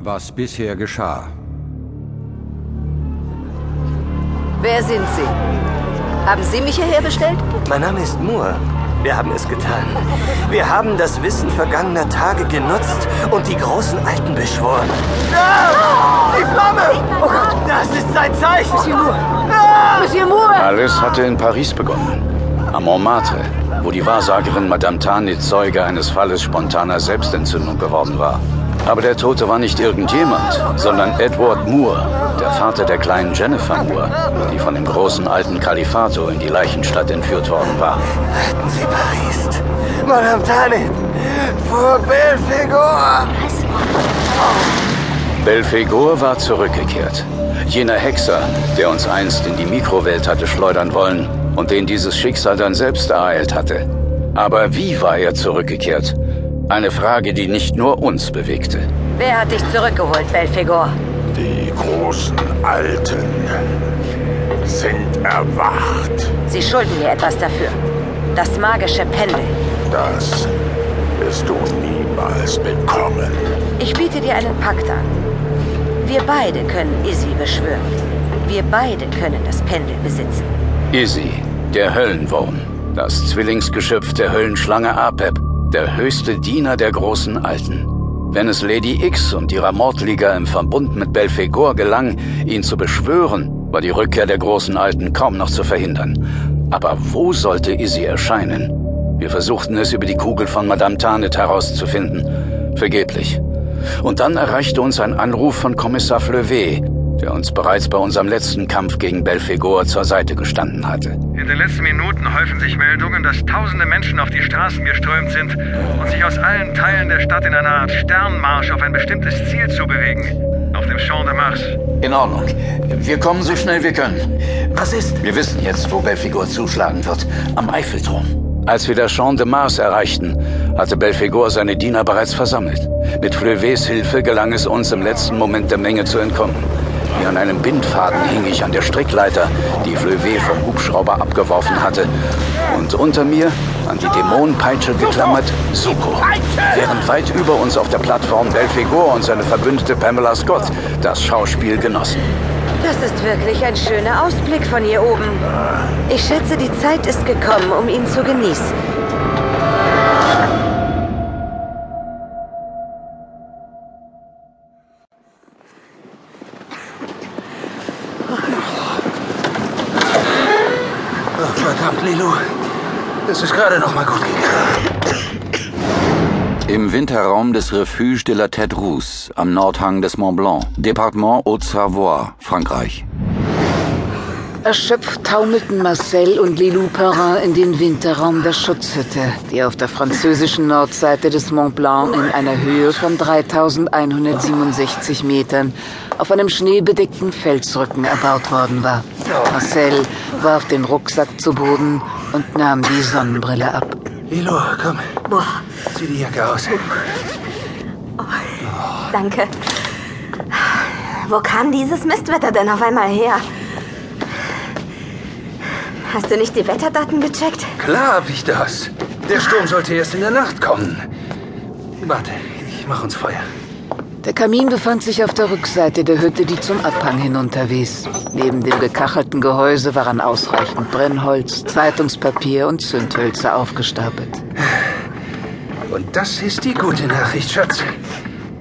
was bisher geschah. Wer sind Sie? Haben Sie mich hierher bestellt? Mein Name ist Moore. Wir haben es getan. Wir haben das Wissen vergangener Tage genutzt und die großen Alten beschworen. Ah! Die Flamme! Oh Gott, das ist sein Zeichen! Monsieur Moore! Ah! Monsieur Moore! Alles hatte in Paris begonnen. Am Montmartre, wo die Wahrsagerin Madame Tanit Zeuge eines Falles spontaner Selbstentzündung geworden war. Aber der Tote war nicht irgendjemand, sondern Edward Moore, der Vater der kleinen Jennifer Moore, die von dem großen alten Kalifato in die Leichenstadt entführt worden war. Retten Sie Paris. Madame Tanit, vor Belfegor! Belfegor war zurückgekehrt. Jener Hexer, der uns einst in die Mikrowelt hatte schleudern wollen und den dieses Schicksal dann selbst ereilt hatte. Aber wie war er zurückgekehrt? Eine Frage, die nicht nur uns bewegte. Wer hat dich zurückgeholt, Belfegor? Die großen Alten sind erwacht. Sie schulden mir etwas dafür. Das magische Pendel. Das wirst du niemals bekommen. Ich biete dir einen Pakt an. Wir beide können Izzy beschwören. Wir beide können das Pendel besitzen. Izzy, der Höllenwurm, das Zwillingsgeschöpf der Höllenschlange Apep, der höchste Diener der großen Alten. Wenn es Lady X und ihrer Mordliga im Verbund mit Belfegor gelang, ihn zu beschwören, war die Rückkehr der großen Alten kaum noch zu verhindern. Aber wo sollte Izzy erscheinen? Wir versuchten es über die Kugel von Madame Tarnet herauszufinden. Vergeblich. Und dann erreichte uns ein Anruf von Kommissar Fleuvet, der uns bereits bei unserem letzten Kampf gegen Belfegor zur Seite gestanden hatte. In den letzten Minuten häufen sich Meldungen, dass tausende Menschen auf die Straßen geströmt sind und sich aus allen Teilen der Stadt in einer Art Sternmarsch auf ein bestimmtes Ziel zu bewegen. Auf dem Champ de Mars. In Ordnung. Wir kommen so schnell wir können. Was ist? Wir wissen jetzt, wo Belfegor zuschlagen wird. Am Eiffelturm. Als wir das Champ de Mars erreichten, hatte Belfegor seine Diener bereits versammelt. Mit Fleuvets Hilfe gelang es uns im letzten Moment der Menge zu entkommen. Wie an einem Bindfaden hing ich an der Strickleiter, die Fleuvet vom Hubschrauber abgeworfen hatte. Und unter mir, an die Dämonenpeitsche geklammert, Suko. Während weit über uns auf der Plattform Belfegor und seine Verbündete Pamela Scott das Schauspiel genossen. Das ist wirklich ein schöner Ausblick von hier oben. Ich schätze, die Zeit ist gekommen, um ihn zu genießen. Verdammt, Lilo. Das ist gerade noch mal gut gegangen. Im Winterraum des Refuge de la Tête Rousse am Nordhang des Mont Blanc, Departement Haute-Savoie, Frankreich. Erschöpft taumelten Marcel und Lilou Perrin in den Winterraum der Schutzhütte, die auf der französischen Nordseite des Mont Blanc in einer Höhe von 3167 Metern auf einem schneebedeckten Felsrücken erbaut worden war. Marcel warf den Rucksack zu Boden und nahm die Sonnenbrille ab. Lilo, komm. Boah, Zieh die Jacke aus. Danke. Wo kam dieses Mistwetter denn auf einmal her? Hast du nicht die Wetterdaten gecheckt? Klar hab ich das. Der Sturm sollte erst in der Nacht kommen. Warte, ich mach uns Feuer. Der Kamin befand sich auf der Rückseite der Hütte, die zum Abhang hinunterwies. Neben dem gekachelten Gehäuse waren ausreichend Brennholz, Zeitungspapier und Zündhölzer aufgestapelt. Und das ist die gute Nachricht, Schatz.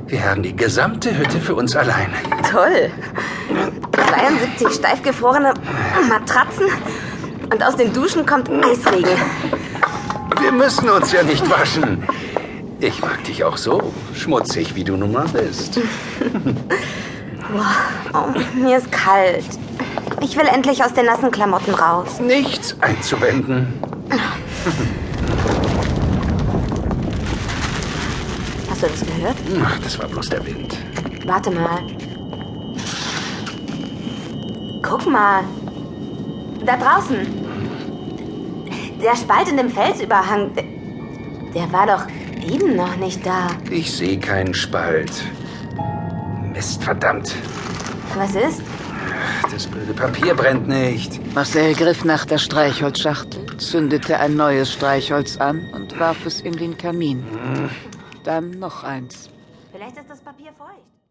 Wir haben die gesamte Hütte für uns allein. Toll. 72 steif gefrorene Matratzen und aus den Duschen kommt Eisregen. Wir müssen uns ja nicht waschen. Ich mag dich auch so schmutzig, wie du nun mal bist. Oh, mir ist kalt. Ich will endlich aus den nassen Klamotten raus. Nichts einzuwenden. Hast du das gehört? Ach, das war bloß der Wind. Warte mal. Guck mal. Da draußen. Der Spalt in dem Felsüberhang. Der, der war doch eben noch nicht da. Ich sehe keinen Spalt. Mist, verdammt. Was ist? Das blöde Papier brennt nicht. Marcel griff nach der Streichholzschachtel, zündete ein neues Streichholz an und warf es in den Kamin. Dann noch eins. Vielleicht ist das Papier feucht.